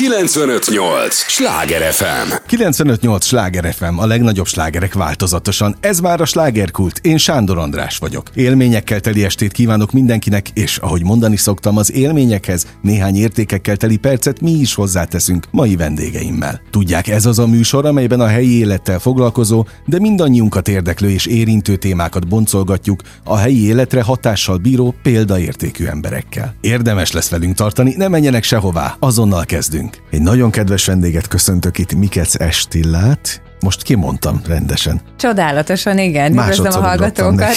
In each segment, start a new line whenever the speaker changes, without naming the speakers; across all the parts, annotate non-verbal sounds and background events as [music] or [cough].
958! Sláger FM!
958! Sláger FM, a legnagyobb slágerek változatosan. Ez már a slágerkult. Én Sándor András vagyok. Élményekkel teli estét kívánok mindenkinek, és ahogy mondani szoktam, az élményekhez néhány értékekkel teli percet mi is hozzáteszünk mai vendégeimmel. Tudják, ez az a műsor, amelyben a helyi élettel foglalkozó, de mindannyiunkat érdeklő és érintő témákat boncolgatjuk a helyi életre hatással bíró példaértékű emberekkel. Érdemes lesz velünk tartani, ne menjenek sehová, azonnal kezdünk. Egy nagyon kedves vendéget köszöntök itt, Mikec Estillát. Most kimondtam rendesen.
Csodálatosan, igen. Üdvözlöm a hallgatókat.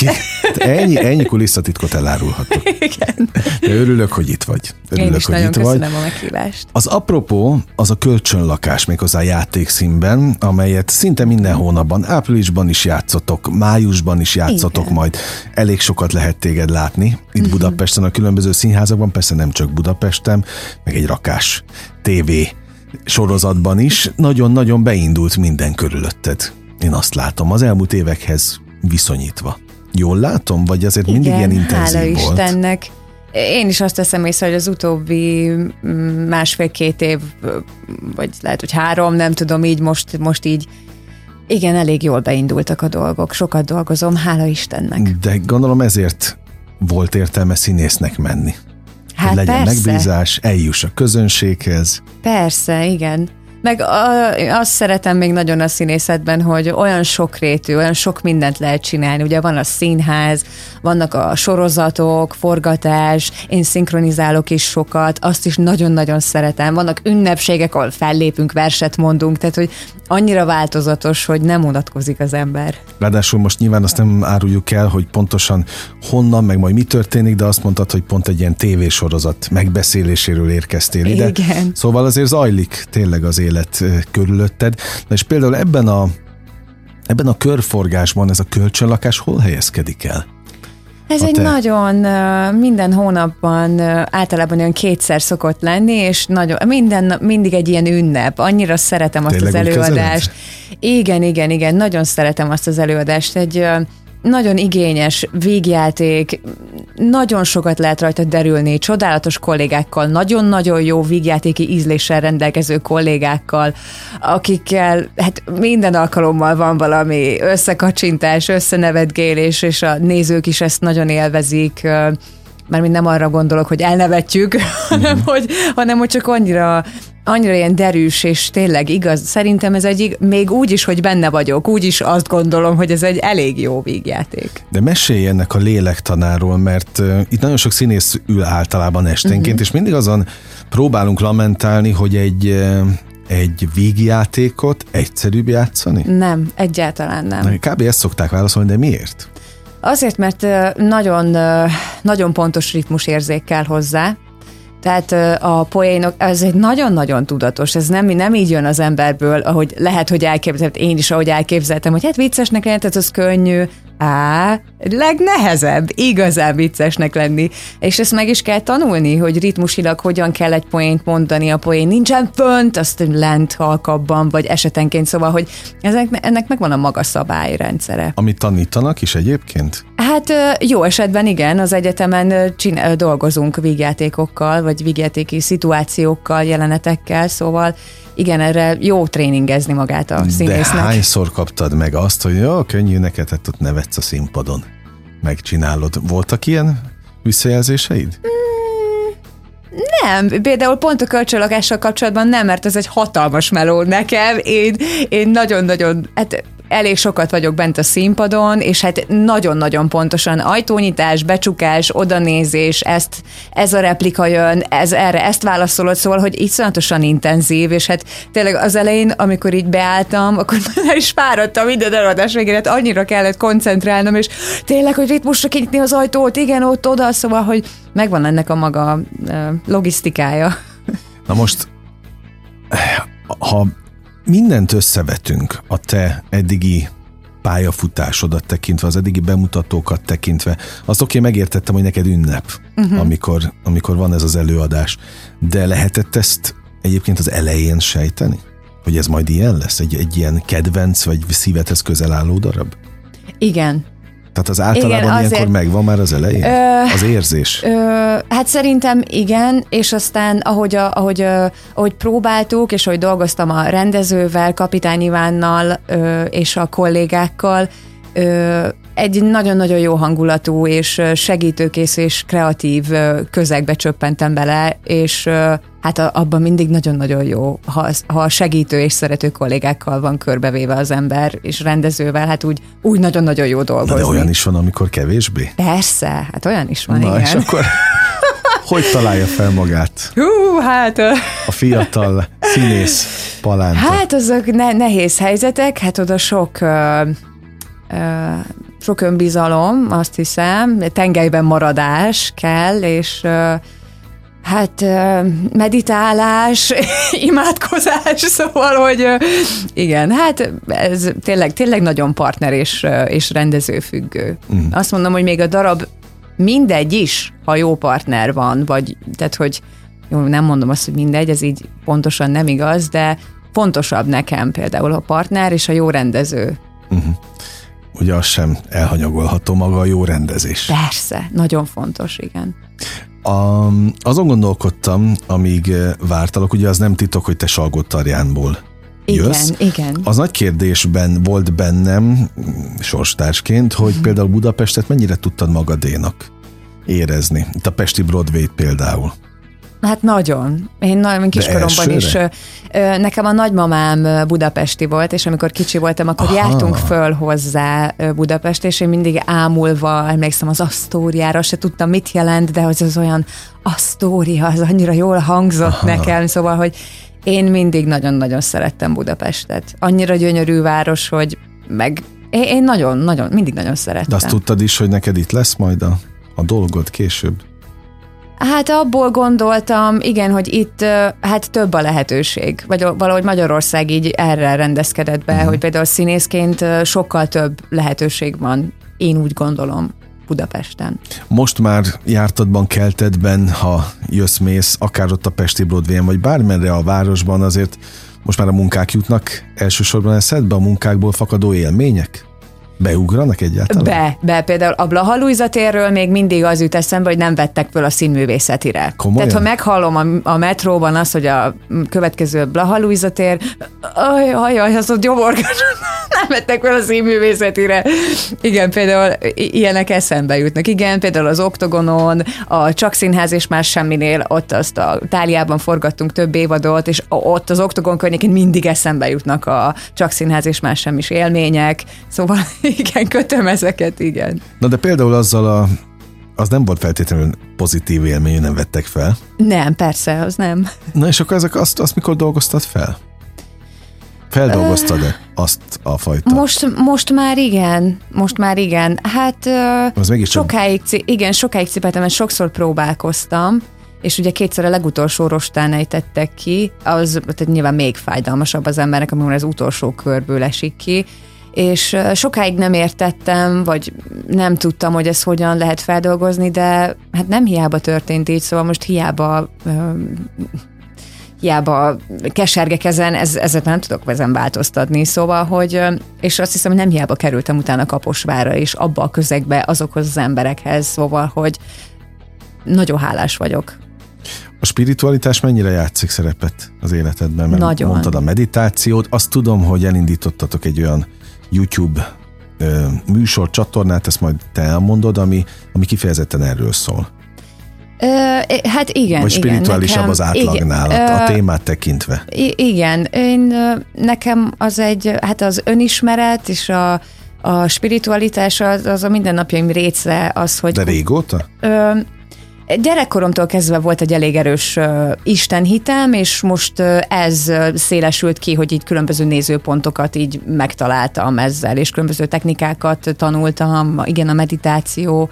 Ennyi, ennyi kulisszatitkot elárulhatok. [laughs]
Igen.
De örülök, hogy itt vagy. Örülök,
Én is
hogy
nagyon
itt
köszönöm
vagy.
a meghívást.
Az apropó az a kölcsönlakás méghozzá játékszínben, amelyet szinte minden hónapban, áprilisban is játszotok, májusban is játszotok
Igen.
majd. Elég sokat lehet téged látni itt Budapesten, a különböző színházakban, persze nem csak Budapesten, meg egy rakás TV sorozatban is. Nagyon-nagyon beindult minden körülötted. Én azt látom, az elmúlt évekhez viszonyítva. Jól látom, vagy azért mindig ilyen intenzív
hála
volt?
Istennek. Én is azt teszem észre, hogy az utóbbi mm, másfél-két év, vagy lehet, hogy három, nem tudom, így most, most így, igen, elég jól beindultak a dolgok. Sokat dolgozom, hála Istennek.
De gondolom ezért volt értelme színésznek menni.
Hát
legyen
persze.
megbízás, eljuss a közönséghez.
Persze, igen. Meg a, azt szeretem még nagyon a színészetben, hogy olyan sokrétű, olyan sok mindent lehet csinálni. Ugye van a színház, vannak a sorozatok, forgatás, én szinkronizálok is sokat, azt is nagyon-nagyon szeretem. Vannak ünnepségek, ahol fellépünk, verset mondunk, tehát hogy annyira változatos, hogy nem unatkozik az ember.
Ráadásul most nyilván azt nem áruljuk el, hogy pontosan honnan, meg majd mi történik, de azt mondtad, hogy pont egy ilyen tévésorozat megbeszéléséről érkeztél ide.
Igen.
Szóval azért zajlik tényleg az élet ö, körülötted. Na és például ebben a ebben a körforgásban ez a kölcsönlakás hol helyezkedik el?
Ez
A
egy
te-
nagyon, minden hónapban általában olyan kétszer szokott lenni, és nagyon, minden, mindig egy ilyen ünnep. Annyira szeretem azt
Tényleg
az
úgy kezeled?
előadást. Igen, igen, igen, nagyon szeretem azt az előadást. Egy nagyon igényes vígjáték, nagyon sokat lehet rajta derülni, csodálatos kollégákkal, nagyon-nagyon jó vígjátéki ízléssel rendelkező kollégákkal, akikkel hát minden alkalommal van valami összekacsintás, összenevetgélés, és a nézők is ezt nagyon élvezik, mármint nem arra gondolok, hogy elnevetjük, [laughs] hanem, hogy, hanem hogy csak annyira annyira ilyen derűs, és tényleg igaz, szerintem ez egy, ig- még úgy is, hogy benne vagyok, úgy is azt gondolom, hogy ez egy elég jó vígjáték.
De mesélj ennek a lélektanáról, mert uh, itt nagyon sok színész ül általában esténként,
Mhm.
uh-huh. és mindig azon próbálunk lamentálni, hogy egy, uh, egy vígjátékot egyszerűbb játszani.
Nem, egyáltalán nem.
Kb. ezt szokták válaszolni, de miért?
Azért, mert nagyon, nagyon pontos ritmus érzék kell hozzá, tehát a poénok, ez egy nagyon-nagyon tudatos, ez nem, nem így jön az emberből, ahogy lehet, hogy elképzeltem, én is ahogy elképzeltem, hogy hát viccesnek lehet, ez az könnyű, Á, legnehezebb igazán viccesnek lenni. És ezt meg is kell tanulni, hogy ritmusilag hogyan kell egy poént mondani, a poén nincsen fönt, azt lent halkabban, vagy esetenként, szóval, hogy ezek, ennek megvan a maga szabályrendszere.
Amit tanítanak is egyébként?
Hát jó esetben igen, az egyetemen csin- dolgozunk vígjátékokkal, vagy vígjátéki szituációkkal, jelenetekkel, szóval igen, erre jó tréningezni magát a
De
színésznek.
hányszor kaptad meg azt, hogy jó, könnyű neked, hát ott nevetsz a színpadon. Megcsinálod. Voltak ilyen visszajelzéseid?
Nem, például pont a kölcsönlakással kapcsolatban nem, mert ez egy hatalmas meló nekem. Én, én nagyon-nagyon, hát elég sokat vagyok bent a színpadon, és hát nagyon-nagyon pontosan ajtónyitás, becsukás, odanézés, ezt, ez a replika jön, ez erre, ezt válaszolod, szóval, hogy iszonyatosan intenzív, és hát tényleg az elején, amikor így beálltam, akkor [laughs] már is fáradtam minden előadás végére, hát annyira kellett koncentrálnom, és tényleg, hogy ritmusra kinyitni az ajtót, igen, ott oda, szóval, hogy megvan ennek a maga logisztikája.
Na most, ha mindent összevetünk a te eddigi pályafutásodat tekintve, az eddigi bemutatókat tekintve, azt oké, megértettem, hogy neked ünnep, uh-huh. amikor, amikor van ez az előadás, de lehetett ezt egyébként az elején sejteni? Hogy ez majd ilyen lesz? Egy, egy ilyen kedvenc, vagy szívedhez közel álló darab?
Igen.
Tehát az általában Igen, azért, ilyenkor megvan már az elején? Ö, az érzés? Ö,
hát szerintem igen, és aztán ahogy, a, ahogy, a, ahogy próbáltuk, és ahogy dolgoztam a rendezővel, Kapitány Ivánnal ö, és a kollégákkal, egy nagyon-nagyon jó hangulatú és segítőkész és kreatív közegbe csöppentem bele, és hát abban mindig nagyon-nagyon jó, ha, ha segítő és szerető kollégákkal van körbevéve az ember, és rendezővel, hát úgy, úgy nagyon-nagyon jó dolgozni.
de olyan is van, amikor kevésbé?
Persze, hát olyan is van, Na, igen.
és akkor [laughs] hogy találja fel magát?
Hú, hát...
A fiatal színész palánta.
Hát azok ne- nehéz helyzetek, hát oda sok... Uh, sok önbizalom, azt hiszem, tengelyben maradás kell, és Hát meditálás, [laughs] imádkozás, szóval, hogy igen, hát ez tényleg, tényleg nagyon partner és, és rendező függő. Mm. Azt mondom, hogy még a darab mindegy is, ha jó partner van, vagy tehát, hogy jó, nem mondom azt, hogy mindegy, ez így pontosan nem igaz, de fontosabb nekem például a partner és a jó rendező. Uh-huh.
Ugye az sem elhanyagolható maga a jó rendezés.
Persze, nagyon fontos, igen.
A, azon gondolkodtam, amíg eh, vártalak, ugye az nem titok, hogy te Salgótarjánból jössz.
Igen, igen.
Az nagy kérdésben volt bennem, sorstársként, hogy hmm. például Budapestet mennyire tudtad magadénak érezni. Itt a Pesti Broadway például.
Hát nagyon. Én nagyon kiskoromban is. Nekem a nagymamám budapesti volt, és amikor kicsi voltam, akkor Aha. jártunk föl hozzá Budapest, és én mindig ámulva emlékszem az Asztóriára, se tudtam mit jelent, de az az olyan Asztória, az annyira jól hangzott Aha. nekem, szóval, hogy én mindig nagyon-nagyon szerettem Budapestet. Annyira gyönyörű város, hogy meg én nagyon-nagyon, mindig nagyon szerettem.
De azt tudtad is, hogy neked itt lesz majd a, a dolgod később?
Hát abból gondoltam, igen, hogy itt hát több a lehetőség, vagy valahogy Magyarország így erre rendezkedett be, uh-huh. hogy például színészként sokkal több lehetőség van, én úgy gondolom. Budapesten.
Most már jártadban, keltedben, ha jössz-mész, akár ott a Pesti broadway vagy bármerre a városban, azért most már a munkák jutnak elsősorban eszedbe, a munkákból fakadó élmények? Beugranak egyáltalán?
Be, be. Például a Blaha Luisa térről még mindig az jut eszembe, hogy nem vettek föl a színművészetire.
Komolyan?
Tehát ha meghallom a, a metróban azt, hogy a következő Blaha Luisa tér, ajaj, aj, az ott gyomorgás, [laughs] nem vettek föl a színművészetire. Igen, például ilyenek eszembe jutnak. Igen, például az Oktogonon, a Csak Színház és más semminél, ott azt a Táliában forgattunk több évadot, és ott az Oktogon környékén mindig eszembe jutnak a Csak Színház és más semmis élmények. Szóval igen, kötöm ezeket, igen.
Na de például azzal a az nem volt feltétlenül pozitív élmény, nem vettek fel.
Nem, persze, az nem.
Na és akkor ezek azt, azt mikor dolgoztad fel? Feldolgoztad-e azt a fajta?
Most, most már igen, most már igen. Hát
az mégis
sokáig, igen, sokáig cipeltem, mert sokszor próbálkoztam, és ugye kétszer a legutolsó rostán ejtettek ki, az tehát nyilván még fájdalmasabb az embernek, amikor az utolsó körből esik ki, és sokáig nem értettem, vagy nem tudtam, hogy ezt hogyan lehet feldolgozni, de hát nem hiába történt így, szóval most hiába hiába kesergek ezen, ez, ezet nem tudok ezen változtatni, szóval, hogy, és azt hiszem, hogy nem hiába kerültem utána Kaposvára, és abba a közegbe azokhoz az emberekhez, szóval, hogy nagyon hálás vagyok.
A spiritualitás mennyire játszik szerepet az életedben? Mert
Nagyon.
Mondtad a meditációt, azt tudom, hogy elindítottatok egy olyan YouTube műsor, csatornát, ezt majd te elmondod, ami, ami kifejezetten erről szól.
Ö, hát igen.
Vagy spirituálisabb
nekem,
az átlagnál igen, a, a témát tekintve.
Igen, én, nekem az egy, hát az önismeret és a, a spiritualitás az, az a mindennapjaim része az, hogy...
De régóta? Ö,
Gyerekkoromtól kezdve volt egy elég erős uh, istenhitem, és most uh, ez szélesült ki, hogy így különböző nézőpontokat így megtaláltam ezzel, és különböző technikákat tanultam, igen, a meditáció,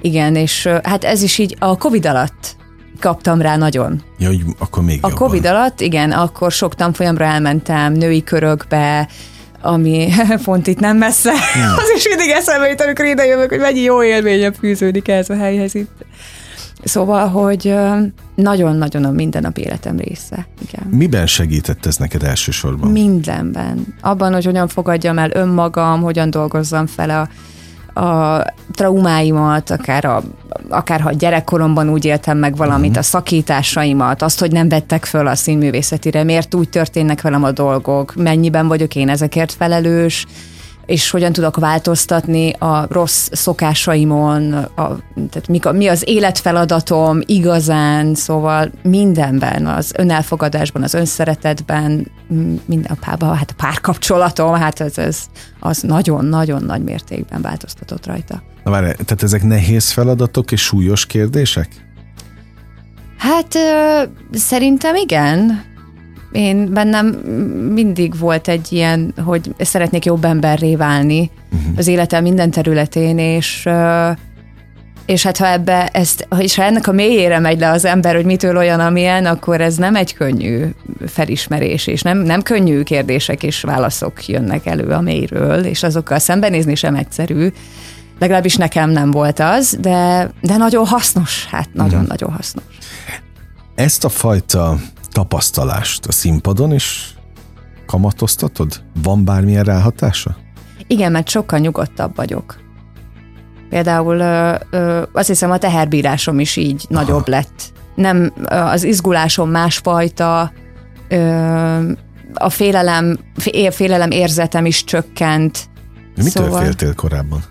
igen, és uh, hát ez is így a Covid alatt kaptam rá nagyon.
Ja, hogy akkor még
A jobban. Covid alatt, igen, akkor sok tanfolyamra elmentem, női körökbe, ami [laughs] pont itt nem messze. Hmm. [laughs] Az is mindig eszembe jut, amikor ide jövök, hogy mennyi jó élménye fűződik ez a helyhez itt. Szóval, hogy nagyon-nagyon a mindennapi életem része. Igen.
Miben segített ez neked elsősorban?
Mindenben. Abban, hogy hogyan fogadjam el önmagam, hogyan dolgozzam fel a, a traumáimat, akár, a, akár ha gyerekkoromban úgy éltem meg valamit, uh-huh. a szakításaimat, azt, hogy nem vettek föl a színművészetire, miért úgy történnek velem a dolgok, mennyiben vagyok én ezekért felelős, és hogyan tudok változtatni a rossz szokásaimon, a, tehát mi, mi az életfeladatom igazán, szóval mindenben, az önelfogadásban, az önszeretetben, minden a, párban, hát a párkapcsolatom, hát ez, ez az nagyon-nagyon nagy mértékben változtatott rajta.
Na várj, tehát ezek nehéz feladatok és súlyos kérdések?
Hát ö, szerintem igen én bennem mindig volt egy ilyen, hogy szeretnék jobb emberré válni uh-huh. az életem minden területén, és és hát ha ebbe ezt, és ha ennek a mélyére megy le az ember, hogy mitől olyan, amilyen, akkor ez nem egy könnyű felismerés, és nem, nem könnyű kérdések és válaszok jönnek elő a mélyről, és azokkal szembenézni sem egyszerű. Legalábbis nekem nem volt az, de, de nagyon hasznos, hát nagyon-nagyon uh-huh. hasznos.
Ezt a fajta tapasztalást a színpadon is kamatoztatod? Van bármilyen ráhatása?
Igen, mert sokkal nyugodtabb vagyok. Például ö, ö, azt hiszem a teherbírásom is így Aha. nagyobb lett. Nem, az izgulásom másfajta, ö, a félelem, félelem érzetem is csökkent.
Mitől szóval... féltél korábban?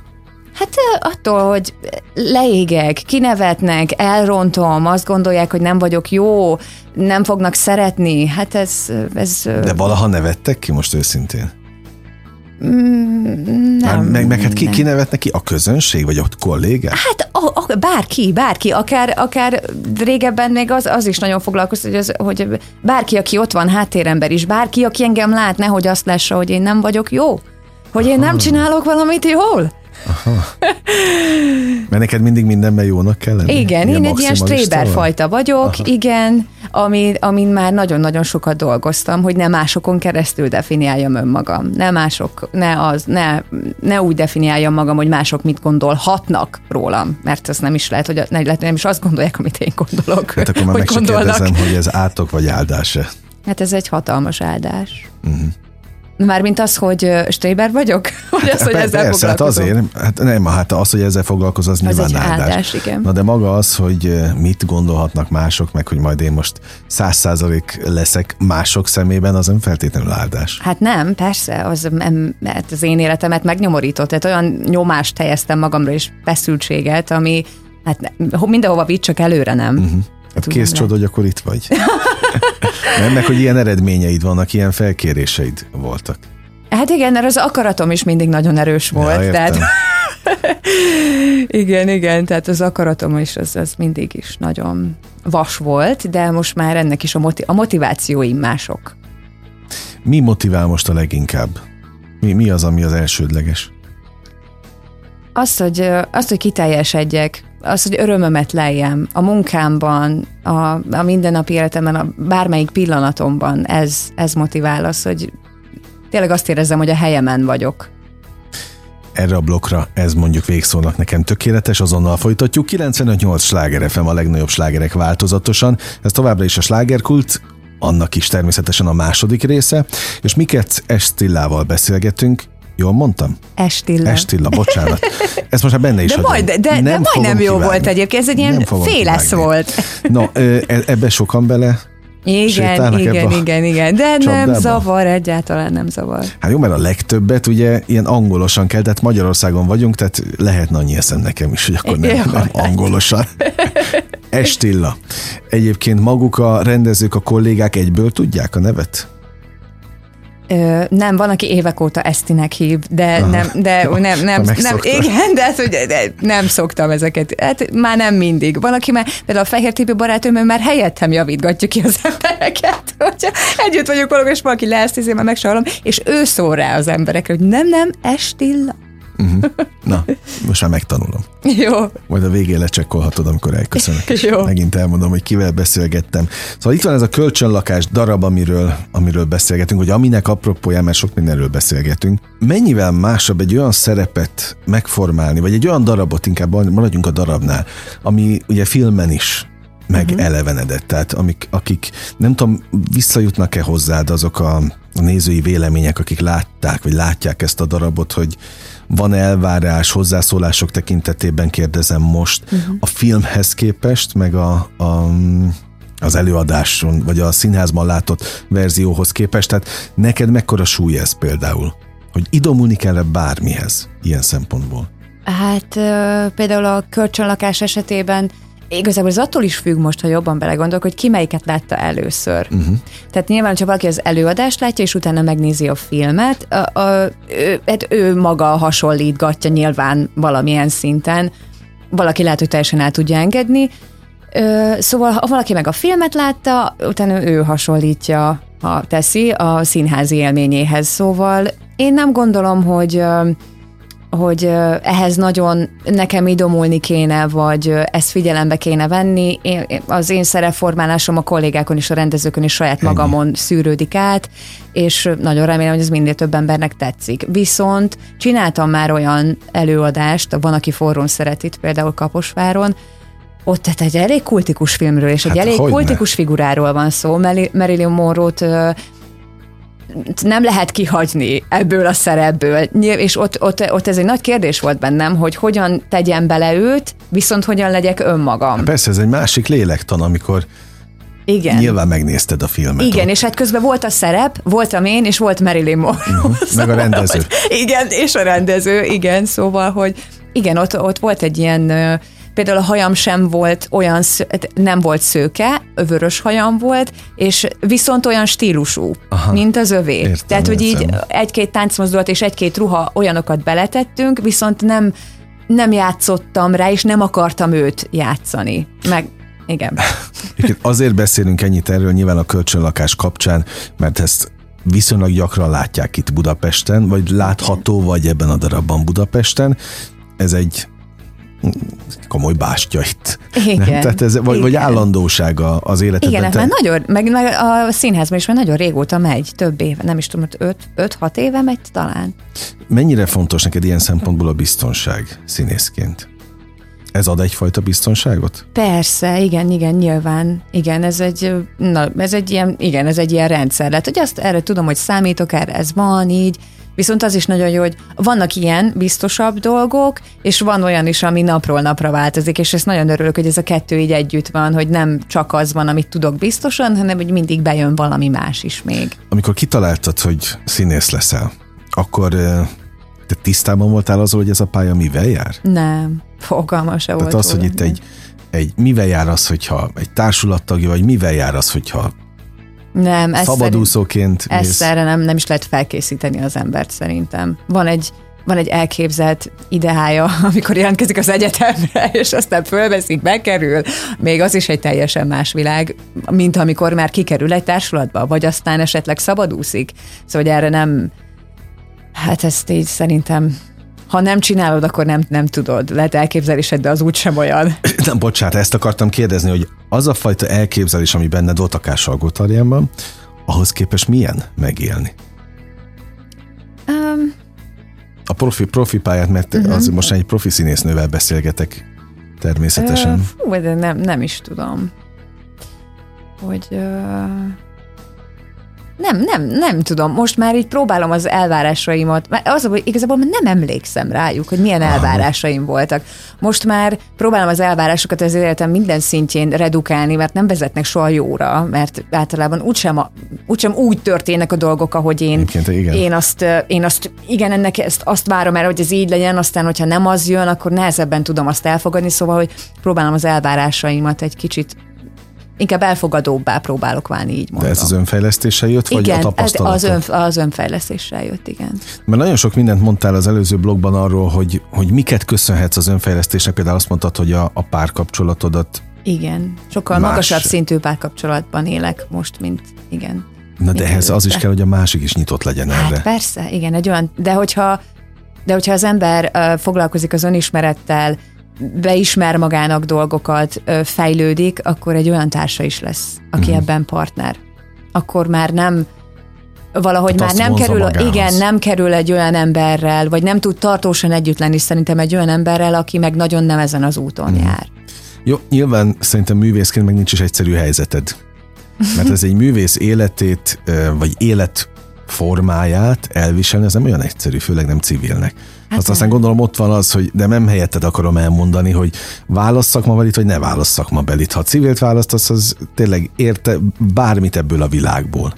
Hát attól, hogy leégek, kinevetnek, elrontom, azt gondolják, hogy nem vagyok jó, nem fognak szeretni. Hát ez... ez
De valaha nevettek ki most őszintén?
Mm, nem.
meg, meg hát ki, ki nevet neki? A közönség, vagy a kollégák?
Hát a, a, bárki, bárki, akár, akár régebben még az, az is nagyon foglalkoztat, hogy, az, hogy bárki, aki ott van, háttérember is, bárki, aki engem lát, nehogy azt lássa, hogy én nem vagyok jó. Hogy én nem csinálok valamit jól. Aha.
Mert neked mindig mindenben jónak kell lenni?
Igen, ilyen én egy ilyen stréber fajta vagyok, Aha. igen, ami, amin már nagyon-nagyon sokat dolgoztam, hogy ne másokon keresztül definiáljam önmagam. Ne mások, ne az, ne, ne úgy definiáljam magam, hogy mások mit gondolhatnak rólam, mert ez nem is lehet, hogy ne, lehet, nem is azt gondolják, amit én gondolok.
Hát akkor már meg kérdezem, hogy ez átok vagy áldás-e?
Hát ez egy hatalmas áldás. Uh-huh. Mármint az, hogy Stréber vagyok? [laughs] Vagy az, hogy ezzel Persze,
hát azért, hát nem, hát az, hogy ezzel foglalkozol, az, az nyilván áldás. áldás. igen. Na de maga az, hogy mit gondolhatnak mások, meg hogy majd én most száz százalék leszek mások szemében, az nem feltétlenül áldás.
Hát nem, persze, az, mert az én életemet megnyomorított, tehát olyan nyomást helyeztem magamra és feszültséget, ami hát mindenhova vitt, csak előre nem. Uh-huh.
Hát kész csoda, hogy akkor itt vagy. [laughs] Nem, meg, hogy ilyen eredményeid vannak, ilyen felkéréseid voltak.
Hát igen, mert az akaratom is mindig nagyon erős volt. Ja, tehát... [laughs] igen, igen, tehát az akaratom is az, az mindig is nagyon vas volt, de most már ennek is a, motiv- a motivációim mások.
Mi motivál most a leginkább? Mi, mi az, ami az elsődleges?
Azt, hogy, azt, hogy kiteljesedjek, az, hogy örömömet lejjem a munkámban, a, a mindennapi életemben, a bármelyik pillanatomban, ez, ez motivál az, hogy tényleg azt érezzem, hogy a helyemen vagyok.
Erre a blokkra ez mondjuk végszónak nekem tökéletes, azonnal folytatjuk. 95-8 sláger FM a legnagyobb slágerek változatosan. Ez továbbra is a slágerkult, annak is természetesen a második része, és miket Estillával beszélgetünk, Jól mondtam?
Estilla.
Estilla, bocsánat. Ez most már benne is
De, majd, de, de, nem majdnem jó kivágni. volt egyébként, ez egy ilyen félesz volt.
No, e, ebbe sokan bele
igen, igen, igen, igen, de csapdába. nem zavar, egyáltalán nem zavar.
Hát jó, mert a legtöbbet ugye ilyen angolosan kell, tehát Magyarországon vagyunk, tehát lehetne annyi eszem nekem is, hogy akkor nem, nem hát. angolosan. Estilla. Egyébként maguk a rendezők, a kollégák egyből tudják a nevet?
Ö, nem, van, aki évek óta Esztinek hív, de Aha. nem, de nem, nem, nem, igen, de, hát, hogy de nem szoktam ezeket. Hát már nem mindig. Van, aki már, például a Fehér Tipi barátom, már helyettem javítgatja ki az [laughs] embereket. Hogyha együtt vagyunk valami, és valaki leesztízi, már megsallom, és ő szól rá az emberekre, hogy nem, nem, Estilla.
Uh-huh. Na, most már megtanulom. [laughs]
Jó.
Majd a végén lecsekkolhatod, amikor elköszönök. [laughs] Jó. Megint elmondom, hogy kivel beszélgettem. Szóval itt van ez a kölcsönlakás darab, amiről, amiről beszélgetünk, hogy aminek apropóján, mert sok mindenről beszélgetünk. Mennyivel másabb egy olyan szerepet megformálni, vagy egy olyan darabot, inkább maradjunk a darabnál, ami ugye filmen is meg uh-huh. elevenedett. Tehát amik, akik nem tudom, visszajutnak-e hozzád azok a a nézői vélemények, akik látták, vagy látják ezt a darabot, hogy van elvárás, hozzászólások tekintetében kérdezem most uh-huh. a filmhez képest, meg a, a az előadáson, vagy a színházban látott verzióhoz képest. Tehát neked mekkora súly ez például? Hogy idomulni kell-e bármihez ilyen szempontból?
Hát például a kölcsönlakás esetében Igazából ez attól is függ most, ha jobban belegondolok, hogy ki melyiket látta először. Uh-huh. Tehát nyilván, ha valaki az előadást látja, és utána megnézi a filmet, a, a, ő, hát ő maga hasonlítgatja nyilván valamilyen szinten. Valaki lehet, hogy teljesen el tudja engedni. Ö, szóval, ha valaki meg a filmet látta, utána ő hasonlítja, ha teszi, a színházi élményéhez. Szóval én nem gondolom, hogy hogy ehhez nagyon nekem idomulni kéne, vagy ezt figyelembe kéne venni. Én, az én szerepformálásom a kollégákon és a rendezőkön is saját Ennyi. magamon szűrődik át, és nagyon remélem, hogy ez minél több embernek tetszik. Viszont csináltam már olyan előadást, van, aki forrón szeret itt, például Kaposváron, ott tehát egy elég kultikus filmről, és hát egy elég kultikus ne? figuráról van szó. Marilyn Monroe-t nem lehet kihagyni ebből a szerepből. És ott, ott, ott ez egy nagy kérdés volt bennem, hogy hogyan tegyem bele őt, viszont hogyan legyek önmagam.
Hát persze, ez egy másik lélektan, amikor igen. Nyilván megnézted a filmet.
Igen, ott. és hát közben volt a szerep, voltam én, és volt Marilyn Monroe. Uh-huh.
Meg a [laughs] rendező. Hogy,
igen, és a rendező, igen, szóval, hogy igen, ott, ott volt egy ilyen Például a hajam sem volt olyan, nem volt szőke, vörös hajam volt, és viszont olyan stílusú, Aha, mint az övé. Értem, Tehát, hogy értem. így egy-két táncmozdulat és egy-két ruha olyanokat beletettünk, viszont nem, nem játszottam rá, és nem akartam őt játszani. Meg igen. [laughs]
Azért beszélünk ennyit erről nyilván a kölcsönlakás kapcsán, mert ezt viszonylag gyakran látják itt Budapesten, vagy látható vagy ebben a darabban Budapesten. Ez egy komoly bástya itt. Igen. Nem? Tehát ez, vagy, igen. vagy állandósága az életedben.
Igen, hát te... már nagyon, meg, meg a színházban is már nagyon régóta megy, több éve, nem is tudom, 5-6 éve megy talán.
Mennyire fontos neked ilyen szempontból a biztonság színészként? Ez ad egyfajta biztonságot?
Persze, igen, igen, nyilván. Igen, ez egy, na, ez egy ilyen, igen, ez egy ilyen rendszer. Lehet, hogy azt erre tudom, hogy számítok, erre ez van, így, Viszont az is nagyon jó, hogy vannak ilyen biztosabb dolgok, és van olyan is, ami napról napra változik, és ezt nagyon örülök, hogy ez a kettő így együtt van, hogy nem csak az van, amit tudok biztosan, hanem hogy mindig bejön valami más is még.
Amikor kitaláltad, hogy színész leszel, akkor te tisztában voltál az, hogy ez a pálya mivel jár?
Nem, fogalma se
Tehát volt. az, hogy itt egy, egy mivel jár az, hogyha egy társulattagja, vagy mivel jár az, hogyha
nem,
ezt Szabadúszóként
szerint, ezt erre nem, nem is lehet felkészíteni az embert szerintem. Van egy, van egy elképzelt ideája, [laughs] amikor jelentkezik az egyetemre, [laughs] és aztán fölveszik, bekerül, még az is egy teljesen más világ, mint amikor már kikerül egy társulatba, vagy aztán esetleg szabadúszik. Szóval hogy erre nem, hát ezt így szerintem ha nem csinálod, akkor nem, nem tudod. Lehet elképzelésed, de az úgysem olyan. [clears throat]
Nem, bocsánat, ezt akartam kérdezni, hogy az a fajta elképzelés, ami benned volt akár Salgótarjánban, ahhoz képest milyen megélni? Um, a profi, profi pályát, mert uh-huh. az most egy profi színésznővel beszélgetek természetesen. Uh,
fú, de nem, nem is tudom. Hogy... Uh nem, nem, nem tudom. Most már így próbálom az elvárásaimat. Az, hogy igazából nem emlékszem rájuk, hogy milyen elvárásaim voltak. Most már próbálom az elvárásokat az életem minden szintjén redukálni, mert nem vezetnek soha jóra, mert általában úgysem, a, úgysem úgy történnek a dolgok, ahogy én, igen. én, azt, én azt, igen, ennek ezt, azt várom el, hogy ez így legyen, aztán, hogyha nem az jön, akkor nehezebben tudom azt elfogadni, szóval, hogy próbálom az elvárásaimat egy kicsit inkább elfogadóbbá próbálok válni, így mondom.
De ez az önfejlesztéssel jött, vagy igen, a tapasztalatok?
az, ön, az önfejlesztéssel jött, igen.
Mert nagyon sok mindent mondtál az előző blogban arról, hogy, hogy miket köszönhetsz az önfejlesztésnek, például azt mondtad, hogy a, a párkapcsolatodat
igen, sokkal más... magasabb szintű párkapcsolatban élek most, mint igen.
Na de ehhez az is kell, hogy a másik is nyitott legyen hát erre.
persze, igen, egy olyan, de hogyha de hogyha az ember uh, foglalkozik az önismerettel, beismer magának dolgokat, fejlődik, akkor egy olyan társa is lesz, aki uh-huh. ebben partner. Akkor már nem valahogy hát már nem kerül, magához. igen, nem kerül egy olyan emberrel, vagy nem tud tartósan együtt lenni szerintem egy olyan emberrel, aki meg nagyon nem ezen az úton uh-huh. jár.
Jó, nyilván szerintem művészként meg nincs is egyszerű helyzeted. Mert ez egy művész életét, vagy élet formáját elviselni, az nem olyan egyszerű, főleg nem civilnek. Hát Azt aztán gondolom ott van az, hogy de nem helyetted akarom elmondani, hogy válasz szakmabelit, vagy ne válasz szakmabelit. Ha civilt választasz, az tényleg érte bármit ebből a világból.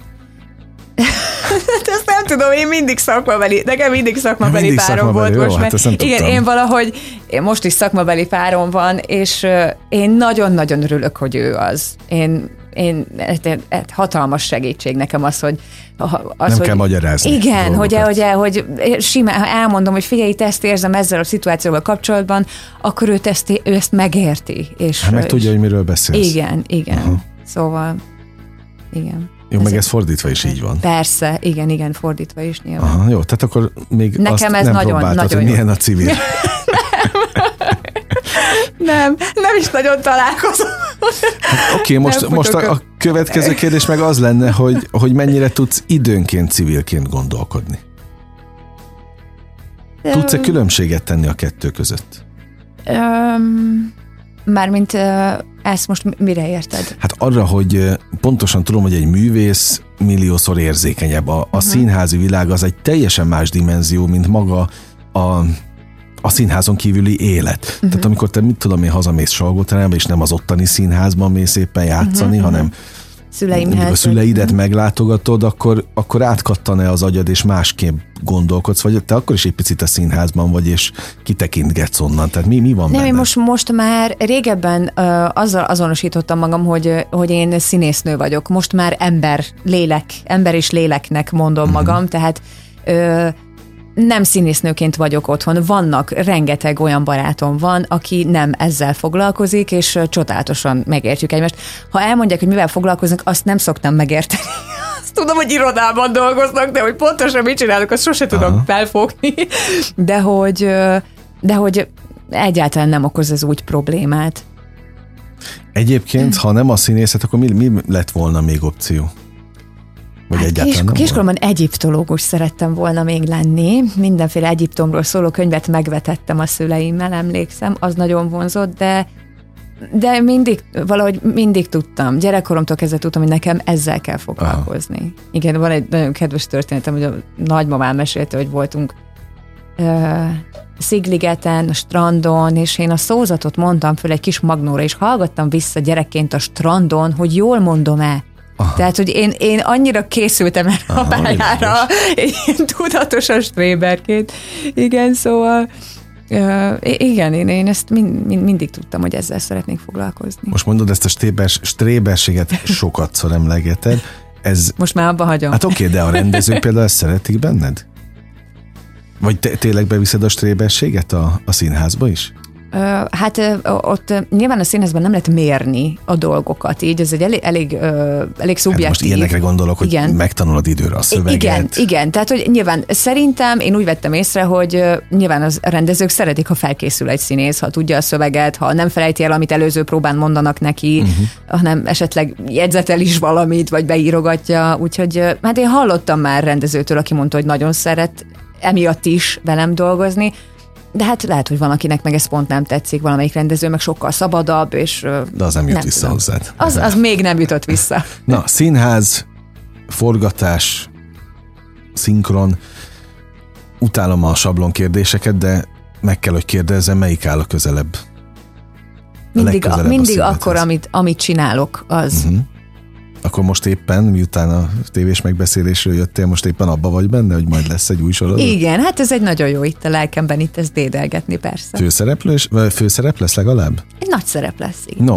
Hát ezt nem tudom, én mindig szakmabeli, nekem mindig szakmabeli
Mindig
párom
szakmabeli,
volt
jó,
most,
hát ezt nem
igen, én valahogy, én most is szakmabeli párom van, és én nagyon-nagyon örülök, hogy ő az. Én, én ez, ez hatalmas segítség nekem az, hogy az,
Nem
hogy,
kell magyarázni
Igen, hogy, hogy, hogy simán, ha elmondom, hogy figyelj, itt ezt érzem ezzel a szituációval kapcsolatban, akkor ő ezt, ő ezt megérti. És,
Hát meg
és,
tudja, hogy miről beszélsz.
Igen, igen.
Aha.
Szóval, igen.
Jó, meg
Ez-
ez fordítva is így van.
Persze, igen, igen, fordítva is nyilván.
Aha, jó, tehát akkor még
Nekem
azt
ez
nem
nagyon-
próbáltad,
nagyon
hogy milyen a civil. [laughs] [laughs]
Nem, nem is nagyon találkozom.
Oké, most,
Nem
most
futok
a, a következő kérdés meg az lenne, hogy, hogy mennyire tudsz időnként civilként gondolkodni. Tudsz-e különbséget tenni a kettő között?
Öm, Mármint ö, ezt most mi- mire érted?
Hát arra, hogy pontosan tudom, hogy egy művész milliószor érzékenyebb. A, a
Mhm.
színházi világ az egy teljesen más dimenzió, mint maga a, a színházon kívüli élet. Uh-huh. Tehát amikor te, mit tudom én, hazamész Salgóterába, és nem az ottani színházban mész éppen játszani, uh-huh. hanem
Szüleimhez.
a szüleidet meglátogatod, akkor, akkor átkattan-e az agyad, és másképp gondolkodsz, vagy te akkor is egy picit a színházban vagy, és kitekintgetsz onnan. Tehát mi, mi van
Nem,
benned?
most, most már régebben ö, azzal azonosítottam magam, hogy, hogy én színésznő vagyok. Most már ember, lélek, ember és léleknek mondom uh-huh. magam, tehát ö, nem színésznőként vagyok otthon. Vannak, rengeteg olyan barátom van, aki nem ezzel foglalkozik, és csodálatosan megértjük egymást. Ha elmondják, hogy mivel foglalkoznak, azt nem szoktam megérteni. [laughs] Azt tudom, hogy irodában dolgoznak, de hogy pontosan mit csinálok, azt sose tudom
Aha.
felfogni. [laughs] De hogy, de hogy egyáltalán nem okoz ez úgy problémát.
Egyébként, ha nem a színészet, akkor mi, mi lett volna még opció? Vagy
Hát
egyáltalán
kis, kiskoromban egyiptológus szerettem volna még lenni. Mindenféle Egyiptomról szóló könyvet megvetettem a szüleimmel, emlékszem, az nagyon vonzott, de de mindig, valahogy mindig tudtam, gyerekkoromtól kezdve tudtam, hogy nekem ezzel kell foglalkozni. Aha. Igen, van egy nagyon kedves történetem, hogy a nagymamám mesélte, hogy voltunk ö, Szigligeten, a strandon, és én a szózatot mondtam föl egy kis magnóra, és hallgattam vissza gyerekként a strandon, hogy jól mondom-e. Aha. Tehát, hogy én, én annyira készültem erre Aha, a pályára, én tudatosan stréberként. Igen, szóval uh, igen, én, én ezt mind, mind, mindig tudtam, hogy ezzel szeretnék foglalkozni.
Most mondod ezt a stébers, stréberséget sokatszor emlegeted. Ez,
Most már abba hagyom.
hát oké, de a rendezők például ezt szeretik benned? Vagy te, tényleg beviszed a stréberséget a, a színházba is?
Hát ott nyilván a színházban nem lehet mérni a dolgokat, így ez egy elég, elég, elég szubjektív.
Hát most ilyenekre gondolok, hogy
Igen.
megtanulod időre a szöveget.
Igen, igen, tehát hogy nyilván szerintem én úgy vettem észre, hogy nyilván az a rendezők szeretik, ha felkészül egy színész, ha tudja a szöveget, ha nem felejti el, amit előző próbán mondanak neki, uh-huh. hanem esetleg jegyzetel is valamit, vagy beírogatja, úgyhogy hát én hallottam már rendezőtől, aki mondta, hogy nagyon szeret emiatt is velem dolgozni, de hát lehet, hogy van, akinek meg ez pont nem tetszik, valamelyik rendező meg sokkal szabadabb, és...
De az nem jut
Nem
vissza
tudom.
hozzád.
Az, az még nem jutott vissza. [laughs]
Na, színház, forgatás, szinkron. Utálom a sablon kérdéseket, de meg kell, hogy kérdezzem, melyik áll a közelebb?
Mindig,
a
mindig
szívedhez.
akkor, amit, amit csinálok, az...
Uh-huh. Akkor most éppen, miután a tévés megbeszélésről jöttél, most éppen abba vagy benne, hogy majd lesz egy új sorozat?
Igen, hát ez egy nagyon jó itt a lelkemben, itt ezt dédelgetni persze.
Főszereplős, vagy főszerep lesz legalább?
Egy nagy szerep lesz, igen.
No,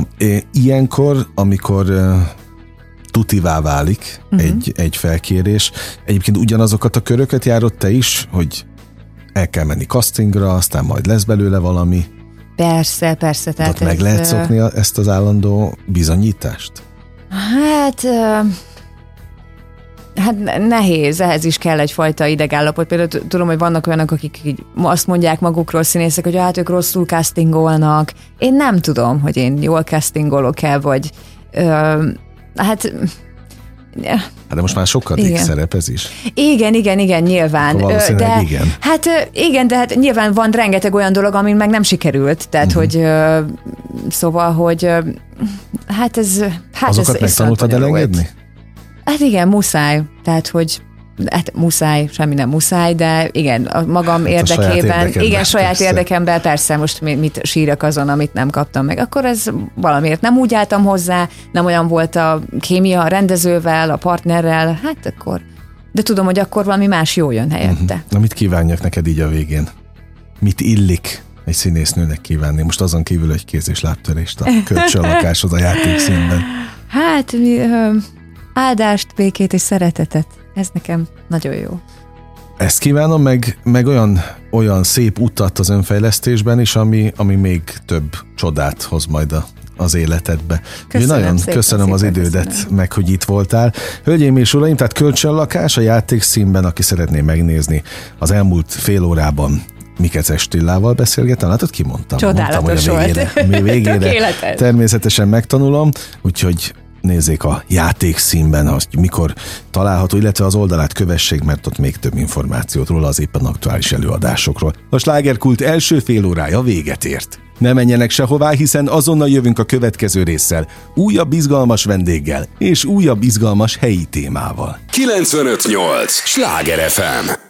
ilyenkor, amikor tutivá válik uh-huh. egy, egy felkérés, egyébként ugyanazokat a köröket járod te is, hogy el kell menni castingra, aztán majd lesz belőle valami,
Persze, persze.
tehát meg
ez,
lehet szokni ezt az állandó bizonyítást?
Hát... Hát ne- nehéz, ehhez is kell egyfajta idegállapot. Például tudom, hogy vannak olyanok, akik így azt mondják magukról színészek, hogy hát ők rosszul castingolnak. Én nem tudom, hogy én jól castingolok-e, vagy ö, hát
Hát de most már sokkal
Igen.
szerep ez is.
Igen, igen, igen, nyilván.
Akkor valószínűleg
de,
igen.
Hát igen, de hát nyilván van rengeteg olyan dolog, amin meg nem sikerült. Tehát, uh-huh. hogy szóval, hogy hát ez... Hát
Azokat
ez,
megtanultad elengedni?
Hát igen, muszáj. Tehát, hogy hát muszáj, semmi nem muszáj, de igen, a magam hát érdekében,
a
igen, saját
persze.
érdekemben persze most mit sírok azon, amit nem kaptam meg. Akkor ez valamiért nem úgy álltam hozzá, nem olyan volt a kémia a rendezővel, a partnerrel, hát akkor de tudom, hogy akkor valami más jó jön helyette. Uh-huh.
Na mit kívánjak neked így a végén? Mit illik egy színésznőnek kívánni? Most azon kívül egy kéz és lábtörést a [laughs] kölcsönlakásod a játékszínben.
Hát, mi, áldást, békét és szeretetet. Ez nekem nagyon jó.
Ezt kívánom, meg, meg olyan, olyan szép utat az önfejlesztésben is, ami, ami még több csodát hoz majd a az életedbe.
Köszönöm
nagyon
szépen,
köszönöm
szépen
az idődet,
köszönöm.
meg hogy itt voltál. Hölgyeim és uraim, tehát kölcsönlakás a játékszínben, aki szeretné megnézni az elmúlt fél órában Mikec Estillával beszélgettem, látod, ki mondtam?
Csodálatos
mondtam, hogy a végére,
volt.
végére [laughs]
Tökéletes.
természetesen megtanulom, úgyhogy nézzék a játékszínben, hogy mikor található, illetve az oldalát kövessék, mert ott még több információt róla az éppen aktuális előadásokról. A slágerkult első fél órája véget ért. Ne menjenek sehová, hiszen azonnal jövünk a következő résszel, újabb izgalmas vendéggel és újabb izgalmas helyi témával.
958! Sláger FM!